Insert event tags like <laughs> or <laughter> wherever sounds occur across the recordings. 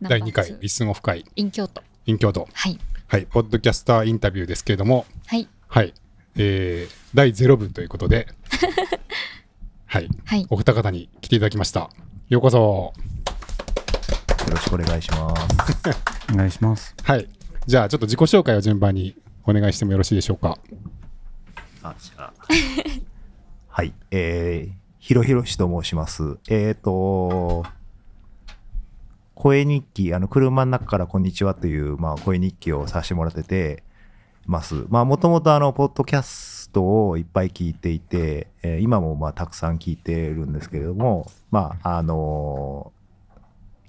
第2回リスンオフ会。in 京都 in 京都はい。はいポッドキャスターインタビューですけれどもはい。はい。えー、第0分ということで <laughs> はい。はい。お二方に来ていただきました。ようこそ。よろしくお願いします。<laughs> お願いします。はい。じゃあちょっと自己紹介を順番にお願いしてもよろしいでしょうか？あ、じゃあ。はい。えー、ひろひろしと申します。えっ、と、声日記、あの、車の中からこんにちはという、まあ、声日記をさせてもらっててます。まあ、もともとあの、ポッドキャストをいっぱい聞いていて、えー今もまあ、たくさん聞いてるんですけれども、まあ、あのー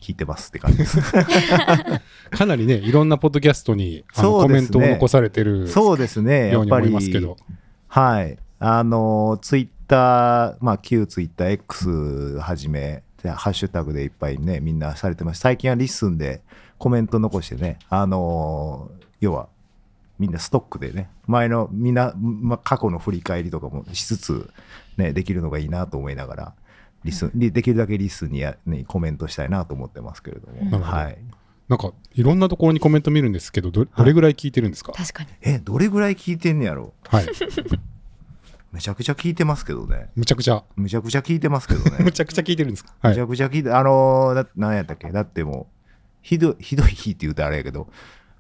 聞いてますって感じです。<laughs> かなりねいろんなポッドキャストにコメンそうですねトを残されてるそうですね。やっぱり、ますけどはい。あの、ツイッター、まあ、旧ツイッター X はじめ、でハッシュタグでいっぱいね、みんなされてます。最近はリッスンでコメント残してね、あの、要は、みんなストックでね、前のみんな、まあ、過去の振り返りとかもしつつ、ね、できるのがいいなと思いながら、リスン、でできるだけリスンにや、ね、コメントしたいなと思ってますけれども、ど。はい。なんかいろんなところにコメント見るんですけどどどれぐらい聞いてるんですか？確かに。え、どれぐらい聞いてんねやろ？はい <laughs> めちゃくちゃ聞いてますけどね。むちゃくちゃ。むちゃくちゃ聞いてますけどね。<laughs> むちゃくちゃ聞いてるんですか？はめちいゃくちゃ聞いて、あのー、だ何やったっけ？だってもう、ひどい、<laughs> ひどい日って言うとあれやけど、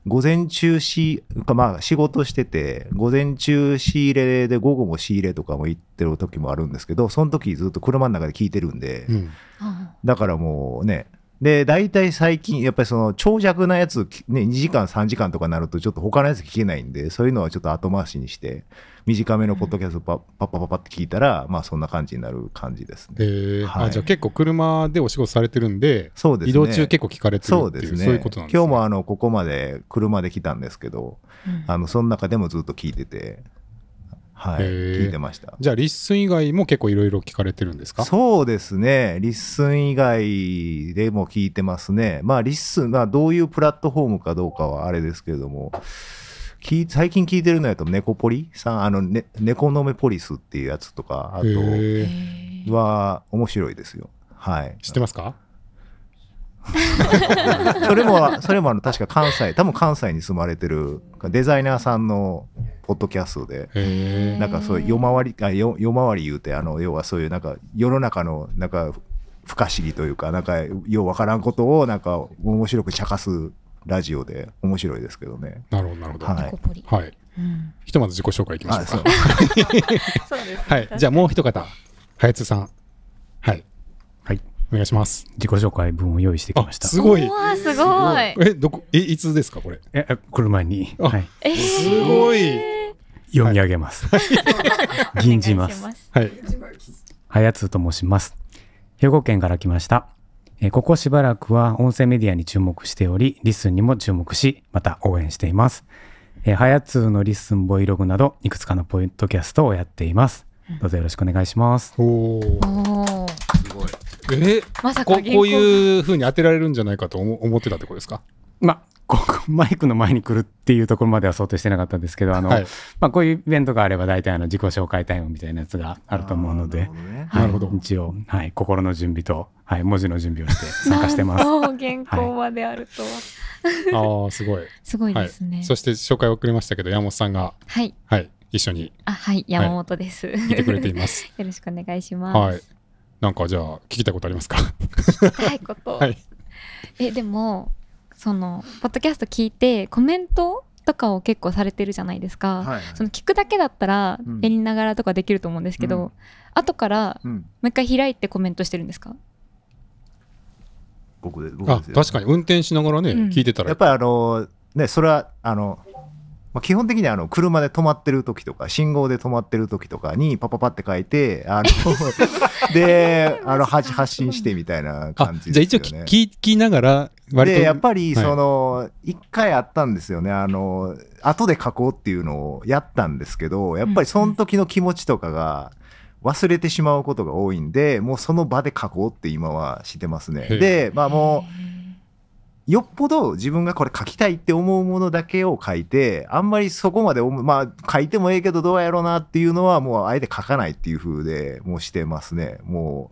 午前中し、かまあ仕事してて、午前中仕入れで午後も仕入れとかも行ってる時もあるんですけど、その時ずっと車の中で聞いてるんで、うん。あだからもうね、で、大体最近、やっぱりその長尺なやつ、ね、2時間、3時間とかなると、ちょっと他のやつ聞けないんで、そういうのはちょっと後回しにして、短めのポッドキャストパッパッパッパッパって聞いたら、まあそんな感じになる感じですね。えーはいあじゃあ結構車でお仕事されてるんでそうですね。移動中結構聞かれてるそうっていうですね。そういうことなんですね今日もあの、ここまで車で来たんですけど、うんあの、その中でもずっと聞いてて、はい、聞いてました。じゃあリッスン以外も結構いろいろ聞かれてるんですか？そうですね。リッスン以外でも聞いてますね。まあ、リッスン、まあ、どういうプラットフォームかどうかはあれですけれども、最近聞いてるのやと、ネコポリさん、あの、ね、ネコノメポリスっていうやつとか、あへとは面白いですよ。はい。知ってますか？<laughs> それも、それもあの、確か関西、多分関西に住まれてるデザイナーさんのポッドキャストで、へなんかそういう夜回り、あよ夜回り言うて、あの、要はそういうなんか世の中のなんか不可思議というか、なんかようわからんことをなんか面白く茶化すラジオで面白いですけどね。えなるほどなるほど。はい。はい。うん。ひとまず自己紹介いきましょううか。そう。<laughs> ですはい。じゃあもう一方はやつさん。お願いします自己紹介文を用意してきあました。すごいわすごいえどこ？えいつですかこれ？え、え車に、あはい、えーすごい読み上げます。吟じます。はいはやつと申します。兵庫県から来ました。えーここしばらくは音声メディアに注目しており、リッスンにも注目し、また応援しています。えーはやつのリッスンボイログなど、いくつかのポッドキャストをやっています。どうぞよろしくお願いします。おおえ？まさかここういう風に当てられるんじゃないかと思思ってたってことですか？まあ、ここ <laughs> マイクの前に来るっていうところまでは想定してなかったんですけど、あの、はい。まあ、こういうイベントがあれば大体あの自己紹介タイムみたいなやつがあると思うので、なるほどね。はい。なるほど。一応、はい、心の準備と、はい、文字の準備をして参加してます。<laughs> なんと <laughs> 原稿まであるとは、ああすごい。すごいはいですね。そして紹介を送りましたけど山本さんがはい。はい。一緒にあはい。山本です、い。てくれています。よろしくお願いします、はいなんかじゃあ聞きたいことありますか？聞きたいこと、はい。えでもそのポッドキャスト聞いてコメントとかを結構されてるじゃないですか、はいその聞くだけだったらうん。やりながらとかできると思うんですけど、うん。後からうん、もう一回開いてコメントしてるんですか？僕で、僕あですよ。確かに運転しながらね、うん。聞いてたら。やっぱりあの、ね、それは、あの、まあ、基本的にあの車で止まってる時とか信号で止まってる時とかにパパパって書いてあの <laughs> であの発発信してみたいなあ感じじゃあ一応。聞聞きながらでやっぱりはい。その一、回あったんですよね。あの後で書こうっていうのをやったんですけどやっぱりその時の気持ちとかが忘れてしまうことが多いんでもうその場で書こうって今はしてますね。でまあもうへよっぽど自分がこれ書きたいって思うものだけを書いてあんまりそこまでまあ書いてもええけどどうやろうなっていうのはもうあえて書かないっていう風でもうしてますね。も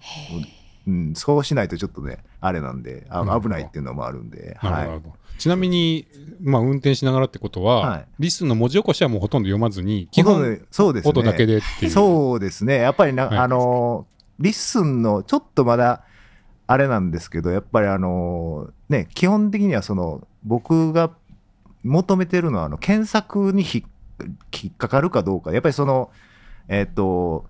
ううん、そうしないとちょっとねあれなんであ危ないっていうのもあるんで、はい。ちなみに、まあ、運転しながらってことは、はい。リッスンの文字起こしはもうほとんど読まずに基本そうですね。音だけでっていう。そうですね。やっぱりな、はい。あのリッスンのちょっとまだあれなんですけどやっぱりあのね基本的にはその僕が求めてるのはあの検索にひ引っかかるかどうかやっぱりそのえっ、と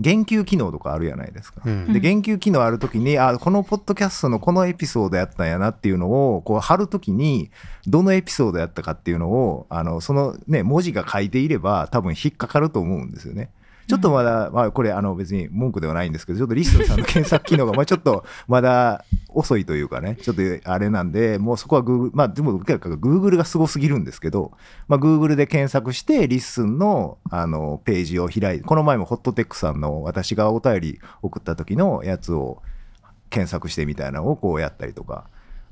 言及機能とかあるじゃないですか。うんで言及機能あるときにあこのポッドキャストのこのエピソードやったんやなっていうのをこう貼るときにどのエピソードやったかっていうのをあのそのね文字が書いていれば多分引っかかると思うんですよね。ちょっとまだ、まあ、これあの別に文句ではないんですけどちょっとリストさんの検索機能が <laughs> まあちょっとまだ遅いというかねちょっとあれなんでもうそこは Google まあでも Google がすごすぎるんですけど、まあ、Google で検索して LISTEN のあのページを開いてこの前もホットテックさんの私がお便り送った時のやつを検索してみたいなのをこうやったりとか、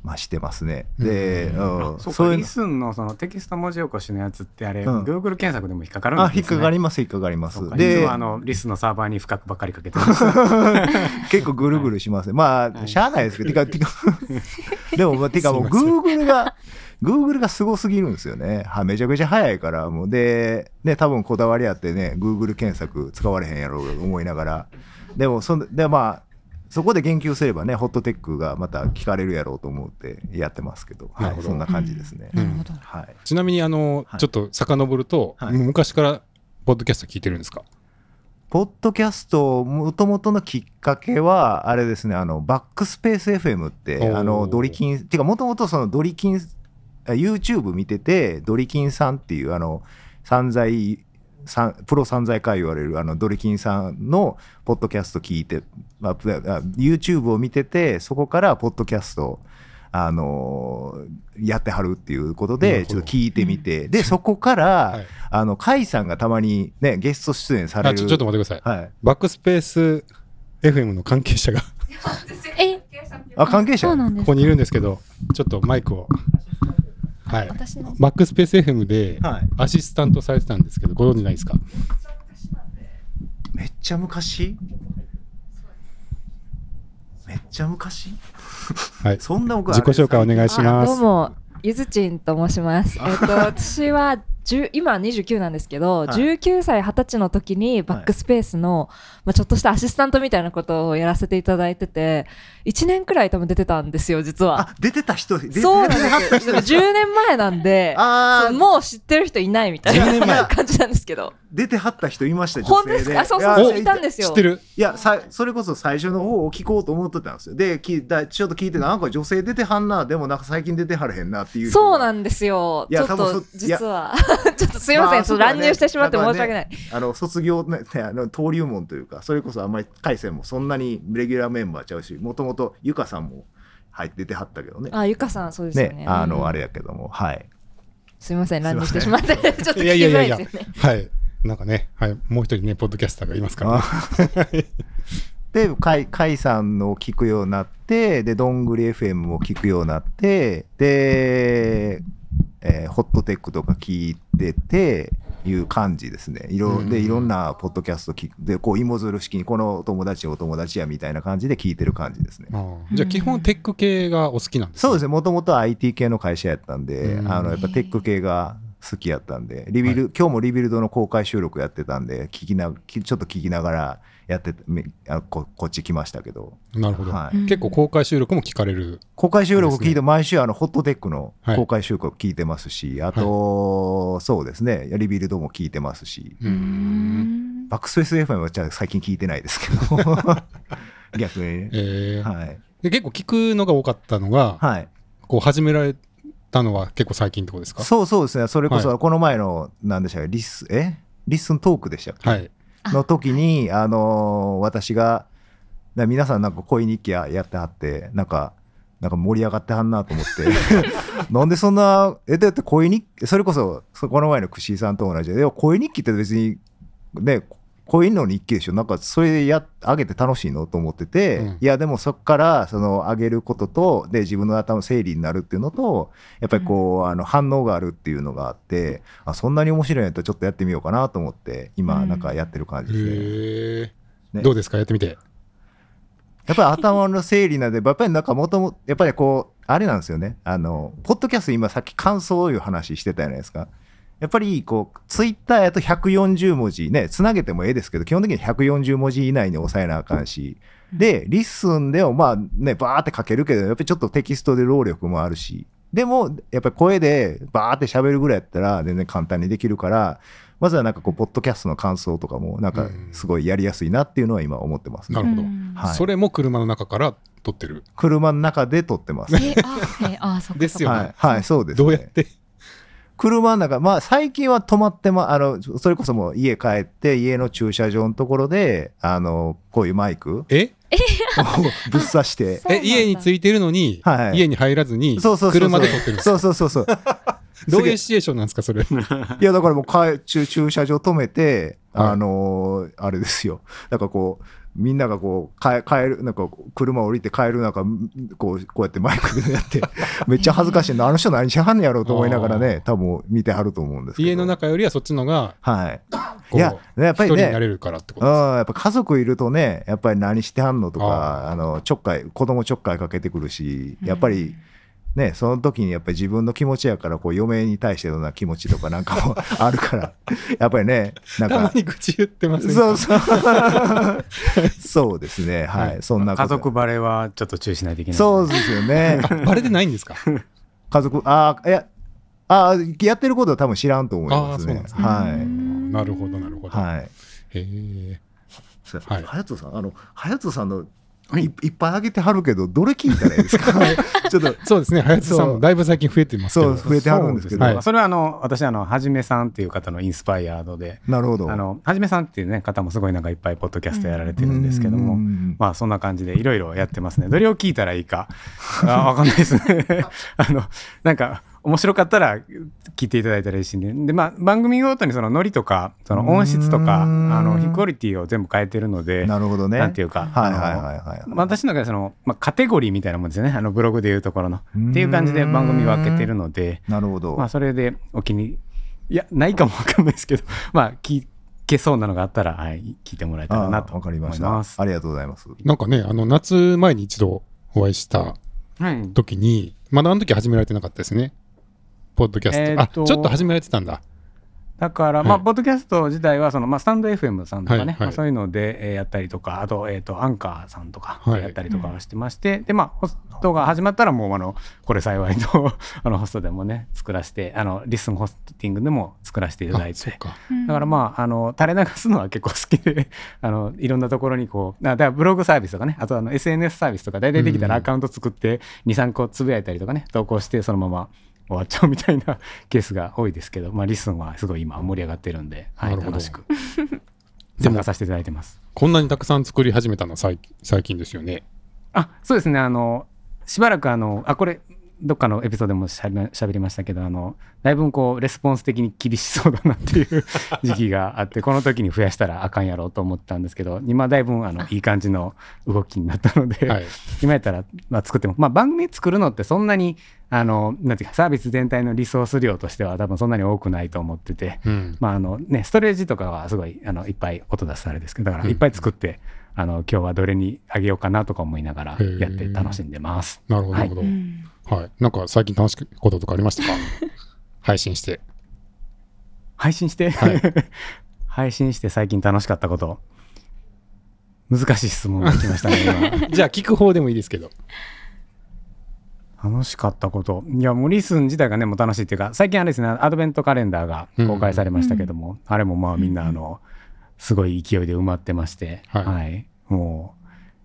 まあ、してますね。で、そうリスンの。そのテキスト文字起こしのやつってあれ、うん。Google 検索でも引っかかるんですね。あ引っかかります引っかかります。でもあの LISTEN のサーバーに負荷ばっかりかけてます。<laughs> 結構ぐるぐるしますね。まあ、はい。しゃあないですけど、てか、てか、<laughs> でも、まあてかもう、Google が、Google がすごすぎるんですよね。はめちゃくちゃ早いから、もう、で、ね、多分こだわりあってね、Google 検索使われへんやろうと思いながら、でも、そんで、まあ、そこで言及すればね、ホットテックがまた聞かれるやろうと思ってやってますけど、は、ないそんな感じですね。なるほど。はい。ちなみにあの、はい。ちょっと遡ると、はい。昔からポッドキャスト聞いてるんですか？ポッドキャスト、もともとのきっかけは、あれですね、あの、バックスペース FM って、あの、ドリキン、てか、もともとそのドリキン、あ YouTube 見てて、ドリキンさんっていう、あの、散財、プロ散財会言われるあのドリキンさんのポッドキャスト聞いて、まあ、プあ YouTube を見ててそこからポッドキャストあのやってはるっていうことでちょっと聞いてみて、でそこから、はい。あの甲斐さんがたまにねゲスト出演される。あちょちょっと待ってください、はい、バックスペース FM の関係者が。<laughs> え、あ関係者？そうなんですか。ここにいるんですけどちょっとマイクをはい。私の。バックスペース FM ではい。アシスタントされてたんですけどご存知ないですか？めっちゃ昔？めっちゃ昔？はい。そんな僕自己紹介お願いしあます。どうもゆずちんと申します。えっと <laughs> 私は10今29なんですけど、はい。19歳20歳の時にバックスペースの、まあ、ちょっとしたアシスタントみたいなことをやらせていただいてて1年くらい多分出てたんですよ実は。あ出てた人出てそうなんですよ。10年前なんで <laughs> もう知ってる人いないみたい10年前。な感じなんですけど。出てはった人いました本当ですか？あそうそういたんですよ。知ってる。いやさそれこそ最初の方を聞こうと思ってたんですよ。で聞いたちょっと聞いてなんか女性出てはんなでもなんか最近出てはれへんなっていうそうなんんですよ。いやちょっと多分そ実は <laughs> ちょっとすいません、ちょっと乱入してしまって申し訳ない。あの卒業ねねあの登竜門というかそれこそあんまり回線もそんなにレギュラーメンバーちゃうしもともとゆかさんも入って出てはったけどね。あゆかさんそうですよね。ねあの、うん。あれやけどもはい。すいません乱入してしまって。ちょっと聞きいやいやいづやいやらいですよねはい。なんかね、はい、もう一人ねポッドキャスターがいますから、ね、<laughs> で甲斐甲斐さんのを聞くようになってでどんぐり FM も聞くようになってで、えーホットテックとか聞いてていう感じですね。いろうんでいろんなポッドキャスト聞くでこう芋づる式にこのお友達お友達やみたいな感じで聞いてる感じですね。じゃあ基本テック系がお好きなんですね。そうですね。もともと IT 系の会社やったんでうん。あのやっぱテック系が好きやったんで。リビル、今日もリビルドの公開収録やってたんで聞きなきちょっと聞きながらやってあここっち来ましたけど。なるほど、はい。うん。結構公開収録も聞かれる。公開収録聞いて、毎週あのホットテックのはい。公開収録聞いてますし、あと、そうですね、 Rebuild も聞いてますし、バックスペース FM はじゃあ最近聞いてないですけど、<laughs> 逆にね。えー。はい。で結構聞くのが多かったのが、はい。こう始められたのは結構最近ってことですか？そうそうですね、それこはそこの前の、なんでしたっけ、リス、え？ LISTEN トークでしたっけ、はい。の時に、あのー私が、な皆さんなんか恋日記ややってはって、なんか、なんか盛り上がってはんなと思って、<laughs> なんでそんな、え、だって恋日記、それこそ、そこの前の串井さんと同じで、恋日記って別に、ね、恋の日記でしょ、なんかそれや、あげて楽しいのと思ってて、うん。いや、でもそこから、その、あげることと、で、自分の頭整理になるっていうのと、やっぱりこう、あの、反応があるっていうのがあって、あ、そんなに面白いんやったらちょっとやってみようかなと思って、今、なんかやってる感じですね。へえね。どうですか？やってみて。やっぱり頭の整理なんで、やっぱりなんかもとも、やっぱりこう、あれなんですよね。あの、ポッドキャスト今さっき感想いう話してたじゃないですか。やっぱりこう、ツイッターやと140文字ね、つなげてもええですけど、基本的に140文字以内に抑えなあかんし、で、 LISTEN でもまあね、バーって書けるけど、やっぱりちょっとテキストで労力もあるし、でも、やっぱり声でバーって喋るぐらいやったら全然簡単にできるから、まずはなんかこう、ポッドキャストの感想とかも、なんかすごいやりやすいなっていうのは今思ってますね。なるほど、うん。はい。それも車の中から撮ってる。車の中で撮ってます。えあえあそですよね。はい、はい、そうです、ね。どうやって車の中、まあ最近は止まってま、あの、それこそもう家帰って、家の駐車場のところで、あの、こういうマイクをえ？<laughs> ぶっ刺して、え家に着いてるのに、はい。家に入らずにそうそう。車で撮ってるんですか？そうそうそうそう。<laughs> どういうシチュエーションなんですかそれ？<laughs> いや、だからもうか駐駐車場止めて、はいあのーあれですよ。なんかこう、みんながこう、帰帰る、なんか車降りて帰る中、こう、こうやってマイクでやって、<laughs> めっちゃ恥ずかしいな。あの人何しはんねやろうと思いながらね、多分見てはると思うんですけど。家の中よりはそっちのがはい。こいうや、やっぱりね一人にな、れるからってことですか？うん、やっぱ家族いるとね、やっぱり何してはんのとあか、あの、ちょっかい、子供ちょっかいかけてくるし、やっぱり、ね、その時にやっぱり自分の気持ちやから、こう、嫁に対してのな気持ちとかなんかも <laughs> あるから、やっぱりね、なんか、たまに愚痴言ってますねそうそう。そうですね、ははいい、そんな。家族バレはちょっと注意しないといけない。そうですよね。<laughs> バレてないんですか？家族、ああ、いや、ああ、やってることは多分知らんと思いますね。ねはうんなるほどなるほい。ど、はい。へえはいはやつさん、あの、はやつさんの、はい。いいっぱいあげてはるけど、どれ聞いたらいいですか？<laughs> ちょっと、そうですね。林さんもだいぶ最近増えてますけど。そう、増えてはるんですけど、はい。それはあの私あのはじめさんっていう方のインスパイアードでなるほど。あのはじめさんっていうね方もすごいなんかいっぱいポッドキャストやられてるんですけども、うん。まあそんな感じでいろいろやってますね。どれを聞いたらいいか。あわかんないですね。<laughs> あの、なんか面白かったら聞いていただいたらいいしね。で、まあ番組ごとにそのノリとか、その音質とか、あうんの、クオリティを全部変えてるので、なるほどね。なんていうか、はいはいはいはい。私の中でその、まあ、カテゴリーみたいなもんですよね。あのブログでいうところの。っていう感じで番組分けてるので、なるほど。まあそれでお気に、いや、ないかもわかんないですけど、<laughs> まあ聞けそうなのがあったら、はい、聞いてもらえたらなとわかり思ました。います。ありがとうございます。なんかねあの夏前に一度お会いしたはい。時にまだあの時始められてなかったですねポッドキャスト、えーあちょっと始められてたんだ。だから、はい。まあ、ポッドキャスト自体は、その、まあ、スタンド FM さんとかね、はいはい。まあ、そういうので、えーやったりとか、あと、えっ、と、アンカーさんとか、はい。やったりとかはしてまして、で、まあ、ホストが始まったら、もう、あの、これ幸いの、<laughs> あの、ホストでもね、作らせて、あの、リスンホスティングでも作らせていただいて、か。だからまあ、あの、垂れ流すのは結構好きで、<laughs> あの、いろんなところにこう、あだからブログサービスとかね、あとあの SNS サービスとか、大体できたらうんアカウント作って、2、3個つぶやいたりとかね、投稿して、そのまま終わっちゃうみたいな <laughs> ケースが多いですけど、まあ、リスンはすごい今盛り上がってるんで、はい、楽しく <laughs> 参加させていただいてます。こんなにたくさん作り始めたのは最最近ですよね。あ、そうですね、あの、しばらくあの、あ、これ、どっかのエピソードでもしゃべしゃべりましたけど、あの、だいぶこう、レスポンス的に厳しそうだなっていう <laughs> 時期があって、この時に増やしたらあかんやろうと思ったんですけど、今だいぶあの、い。い感じの動きになったので、はい。今やったら、まあ、作っても、まあ、番組作るのってそんなに、あの、なんていうか、サービス全体のリソース量としては多分そんなに多くないと思ってて、うん。まああのね、ストレージとかはすごいあのいっぱい音出すあれですけど、だからうん。いっぱい作って、あの今日はどれにあげようかなとか思いながらやって楽しんでます。なるほどなるほど、うんはい、なんか最近楽しいこととかありましたか？<laughs> 配信して。配信して、はい。<laughs> 配信して最近楽しかったこと。難しい質問が来ましたね、<laughs> じゃあ聞く方でもいいですけど。今。楽しかったこと。いや、もうリスン自体がね、もう楽しいっていうか、最近あれですね、アドベントカレンダーが公開されましたけども、あれもまあみんな、あの、すごい勢いで埋まってまして、はい。はい。も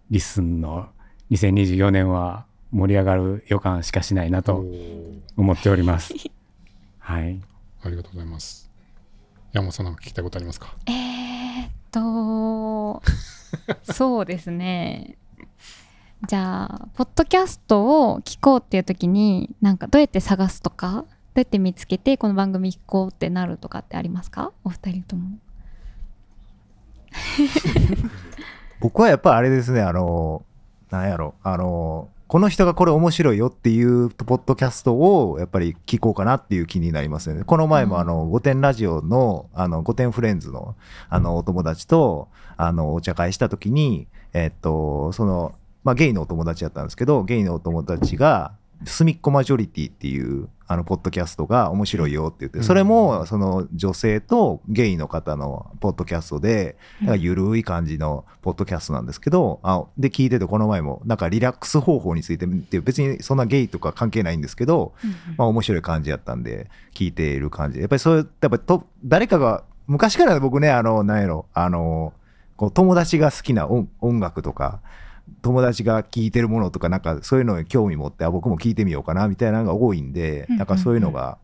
う、リスンの2024年は盛り上がる予感しかしないなおとー。思っております。<laughs> はい。ありがとうございます。山本さんなんか聞きたいことありますか？えー、っと <laughs> そうですね。じゃあポッドキャストを聞こうっていう時になんかどうやって探すとかどうやって見つけてこの番組聞こうってなるとかってありますか？お二人とも。<laughs> 僕はやっぱあれですね、あの、なんやろ、あの、この人がこれ面白いよっていうポッドキャストをやっぱり聞こうかなっていう気になりますよね。この前もあの、御殿ラジオの、あの、御殿フレンズの、あの、お友達と、あの、お茶会した時に、えっと、その、まあ、ゲイのお友達だったんですけどゲイのお友達が「すみっこマジョリティ」っていうあのポッドキャストが面白いよって言って、うん。それもその女性とゲイの方のポッドキャストでゆるい感じのポッドキャストなんですけどあで聞いててこの前もなんかリラックス方法についてって別にそんなゲイとか関係ないんですけど、まあ、面白い感じやったんで聞いている感じやっぱりそういうやっぱりと誰かが昔から僕ねあのなんやろあのこう友達が好きな音音楽とか友達が聴いてるものとかなんかそういうのに興味持ってあ僕も聞いてみようかなみたいなのが多いんで、うんなんかそういうのが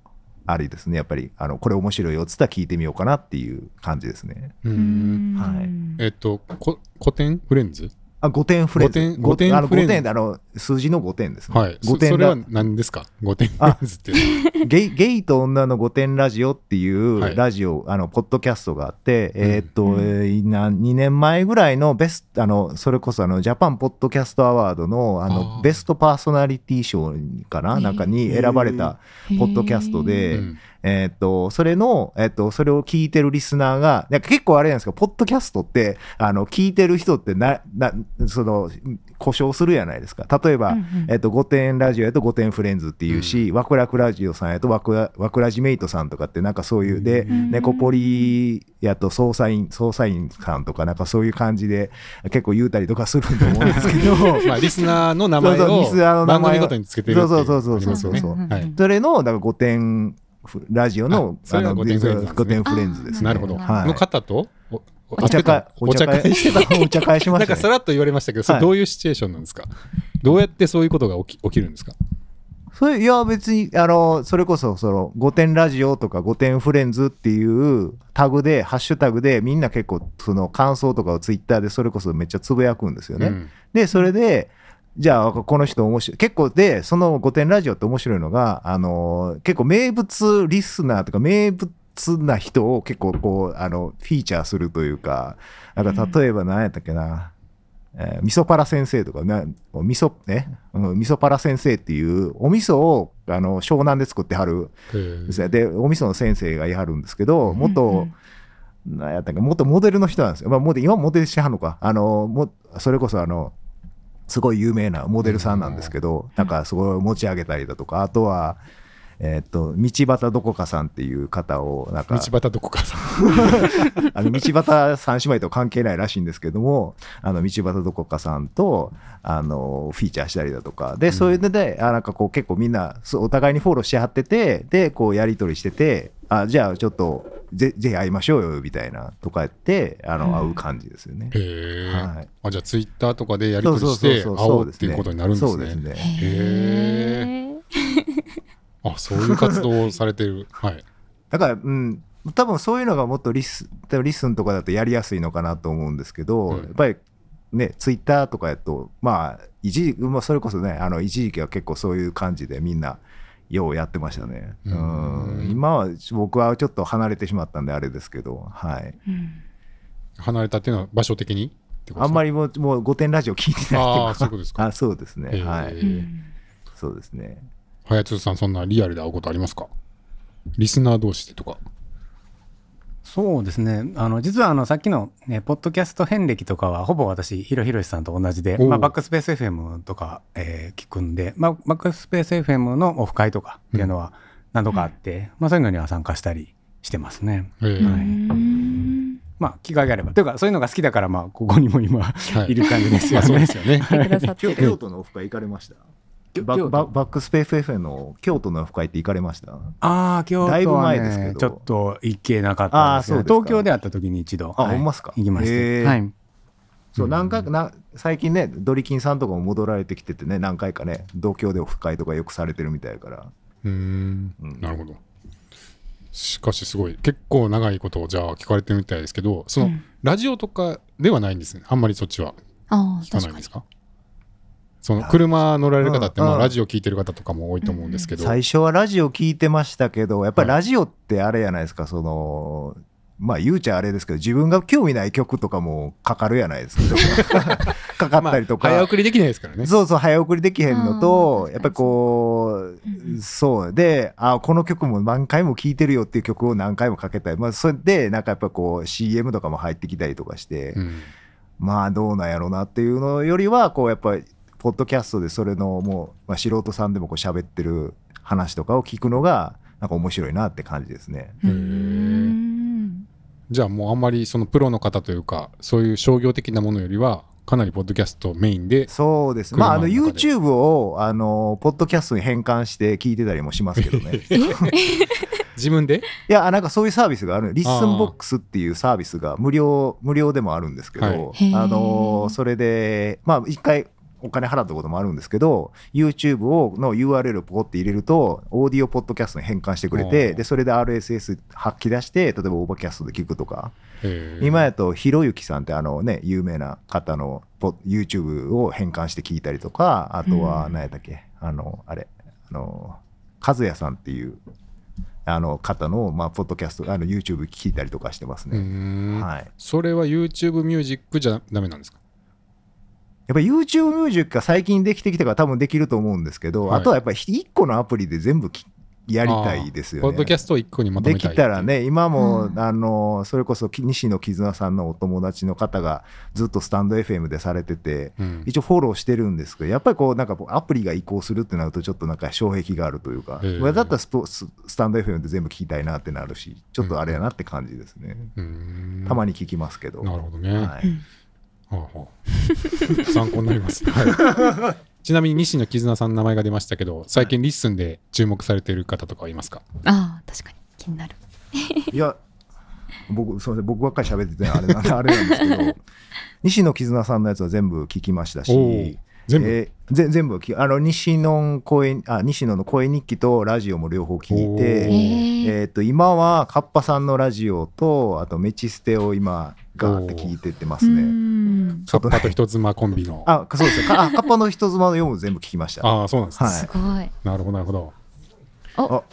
ありですね。やっぱりあのこれ面白いよっつったら聞いてみようかなっていう感じですね。うーん。はい。えっとこ古典？フレンズ？あ5点フレンズ。五点五点5点あの数字の5点ですね。はい。5点ラそそれは何ですか？5点フレンズって。い <laughs> うゲイゲイと女の御殿ラジオっていうはい。ラジオ、あのポッドキャストがあって、うんえーっと、えーな2年前ぐらいのベストあのそれこそあのジャパンポッドキャストアワードのああのー。ベストパーソナリティ賞かな、なんかに選ばれたポッドキャストで、うん。えーっとそれの、えーっとそれを聞いてるリスナーがなんか結構あれなんですかポッドキャストってあの聞いてる人ってななその故障するじゃないですか。例えば、えっと、御殿ラジオやと御殿フレンズっていうし、わくらくラジオさんやとわくらわくらじメイトさんとかってなんかそういうで、ん。ネコポリやと捜査員捜査員さんとかなんかそういう感じで結構言うたりとかすると思うんですけど。<laughs> まあリスナーの名前そうそうをリスナーの名前を。番組ごとにつけてるっていそうそうそうそうそうう。んうんうんはい。それのだから御殿ラジオのあそれが御殿フレンズなんですね。御殿フレンズですね。なるほど、はい。の方とお茶会お茶会してたお茶会しまなんしたね。<laughs> かさらっと言われましたけど、それはい。どういうシチュエーションなんですか、どうやってそういうことが起き起きるんですか？それいや別にあのそれこそその御殿ラジオとか御殿フレンズっていうタグでハッシュタグでみんな結構その感想とかをツイッターでそれこそめっちゃつぶやくんですよね。うん。でそれでじゃあこの人面白い。結構でその御殿ラジオって面白いのがあの結構名物リスナーとか名物な人を結構こうあのフィーチャーするというかなんか例えば何やったっけな、えー、味噌パラ先生とかな味噌ね、うん、味噌パラ先生っていうお味噌をあの湘南で作ってはる。ですねでお味噌の先生がいはるんですけど元、うんうん。なんやったっけ元モデルの人なんですよ、まあ、モデ今モデルしてはんのか。あのもそれこそあのすごい有名なモデルさんなんですけど、なんかすごい持ち上げたりだとかあとはえっと道端どこかさんっていう方をなんか道端どこかさん。<laughs> あの道端三姉妹と関係ないらしいんですけどもあの道端どこかさんとあのフィーチャーしたりだとか。で、そういうのであなんかこう結構みんなそうお互いにフォローし合っててでこうやり取りしててあじゃあちょっとぜぜひ会いましょうよみたいなとかやってあの、会う感じですよね。へえ、はい。あじゃあツイッターとかでやり取りして会おうっていうことになるんですね。そうですね。へえあそういう活動を <laughs> されてる。はい。だから、うん、多分そういうのがもっとリスリスンとかだとやりやすいのかなと思うんですけど、うんやっぱりね、ツイッターとかやと、まあ、一時、まあ、それこそね、あの一時期は結構そういう感じでみんな、ようやってましたね。ううん。ん、今は僕はちょっと離れてしまったんであれですけど、はい。離れたっていうのは場所的に？ってことあんまりりもう、もう御殿ラジオ聞いてないああっていううかそいうですか。あ、そうですね。はい。い。そうですね。はやつさんそんなリアルで会うことありますか？リスナー同士でとか。そうですね。あの実はあのさっきの、ね、ポッドキャスト遍歴とかはほぼ私ヒロヒロシさんと同じで、まあ、バックスペース FM とか、えー聞くんで、まあ、バックスペース FM のオフ会とかっていうのは何度かあって、まあ、そういうのには参加したりしてますね。えー。はい。まあ機会があれば。というかそういうのが好きだからまあここにも今、い。い、る感じですまあそうよね。<laughs> ですよね。京都のオフ会行かれました？バックスペース FM の京都のオフ会って行かれました？ああ京都だいぶは前ですけど。ねちょっと行けなかったんですよ。あーそうですか。東京で会った時に一度。あはい。ほんまっすか？行きましへー。てはい。そう何回かな最近ねドリキンさんとかも戻られてきててね何回かね同郷でオフ会とかよくされてるみたいだから。うーん。うん。なるほど。しかしすごい結構長いことをじゃあ聞かれてるみたいですけどその、うん。ラジオとかではないんですね。あんまりそっちは。ああ聞かな確かにいんですか？その車乗られる方って、まあ、ラジオ聞いてる方とかも多いと思うんですけど、最初はラジオ聞いてましたけどやっぱりはい。ラジオってあれやないですかそのまあ言うちゃあれですけど自分が興味ない曲とかもかかるやないですか。<laughs> かかったりとか、まあ早送りできないですからね。そうそう早送りできへんのとやっぱりこう、そう。であこの曲も何回も聴いてるよっていう曲を何回もかけたい、まあ、それでなんかやっぱこう CM とかも入ってきたりとかして、うん。まあどうなんやろうなっていうのよりはこうやっぱりポッドキャストでそれのもう、まあ、素人さんでもこう喋ってる話とかを聞くのがなんか面白いなって感じですね。じゃあもうあんまりそのプロの方というかそういう商業的なものよりはかなりポッドキャストメインでそうです。まああの YouTube をあのポッドキャストに変換して聞いてたりもしますけどね。<laughs> 自分で？いやなんかそういうサービスがある Listenbox っていうサービスが無料無料でもあるんですけど、はい。あのそれでまあ一回お金払ったこともあるんですけど YouTube をの URL をポコって入れるとオーディオポッドキャストに変換してくれてでそれで RSS 発揮出して例えば Overcast で聞くとか。えー。今やとひろゆきさんってあのね有名な方のポ YouTube を変換して聞いたりとかあとはうん。何やったっけ？あのあれあの和也さんっていうあの方の、まあ、ポッドキャストあの YouTube 聞いたりとかしてますね。んはい、それは YouTube ミュージックじゃダメなんですか？やっぱ YouTube ミュージックが最近できてきたから多分できると思うんですけど、はい。あとはやっぱり1個のアプリで全部きやりたいですよね。ポッドキャストを一個にまとめでたいきたらね、今も、うん。あのそれこそき西野絆さんのお友達の方がずっとスタンド FM でされてて、うん。一応フォローしてるんですけど、やっぱりこう、なんかアプリが移行するってなると、ちょっとなんか障壁があるというか、ええまあだったらスポススタンド FM で全部聞きたいなってなるし、ちょっとあれやなって感じですね。うーん。たまに聞きますけど。なるほどね、はいはあはあ。参考になります、<laughs> はい、ちなみに西野絆さんの名前が出ましたけど最近 LISTEN で注目されている方とかはいますか？ああ確かに。気になる。<laughs> いや、僕、すみません、僕ばっかり喋ってて、あれなんで、<laughs> あれなんですけど、西野絆さんのやつは全部聞きましたし、全部、えーぜ全部きあの西野声あ西野の声日記とラジオも両方聞いおて、ー。えー、と今はカッパさんのラジオとあとメチステを今ガーって聞いてってますね。ん。カッパと人妻コンビの。ああそうですか <laughs> あカッパの人妻の読む全部聞きました。ああそうなんですね、はい。すごい。なるほどなるほど。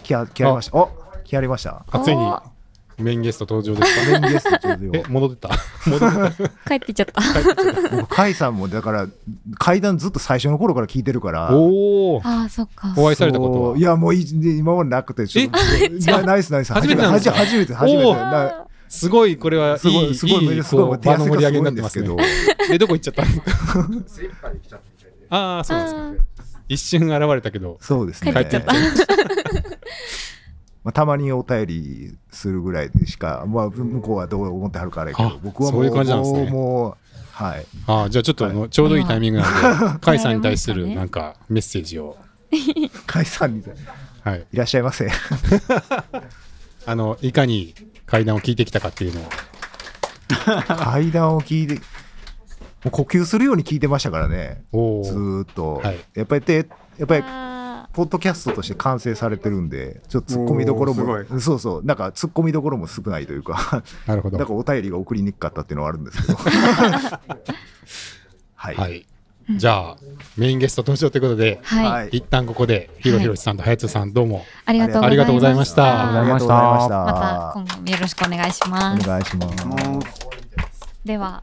来は来はりました。お来はりました。あついにお。メインゲスト登場ですか？メインゲストちょうどえよ戻ってた。戻っ <laughs> <laughs> てた。帰っていっちゃった。僕甲斐さんもだから階段ずっと最初の頃から聞いてるから。おおああそっか。お会いされたこといやもうい今までなくてちょっとなナイスナイス。初めて初めて初めてお初めて。なすごいこれはいいすごいすごいいいすごい場の盛り上げにないってますけどでどこ行っちゃったんですか？ああそうですか。一瞬現れたけどそうですね。帰っちゃった。<laughs> まあ、たまにお便りするぐらいでしか、まあ、向こうはどう思ってはるかあれやけあど僕はもそういう感じなんですね。もうもうはい。ああじゃあちょっとあのちょうどいいタイミングなんで <laughs> 甲斐さんに対するなんかメッセージを。<laughs> 甲斐さんにいはいらっしゃいませあのいかに階段を聞いてきたかっていうのを。<laughs> 階段を聞いてもう呼吸するように聞いてましたからね。おずっと、はい。やっぱりでやっぱりあポッドキャストとして完成されてるんでちょっとツッコミどころおもーそうそう。なんかツッコミどころも少ないというか。なるほど。<laughs> だからお便りが送りにくかったっていうのはあるんですけど。<laughs> はい、はいじゃあメインゲスト登場ということでーはい、はい。一旦ここでヒロヒロシさんとハヤツさんどうも。ありがとうありがとうございました。ありがとうございました。また今後もよろしくお願いします。お願いします。では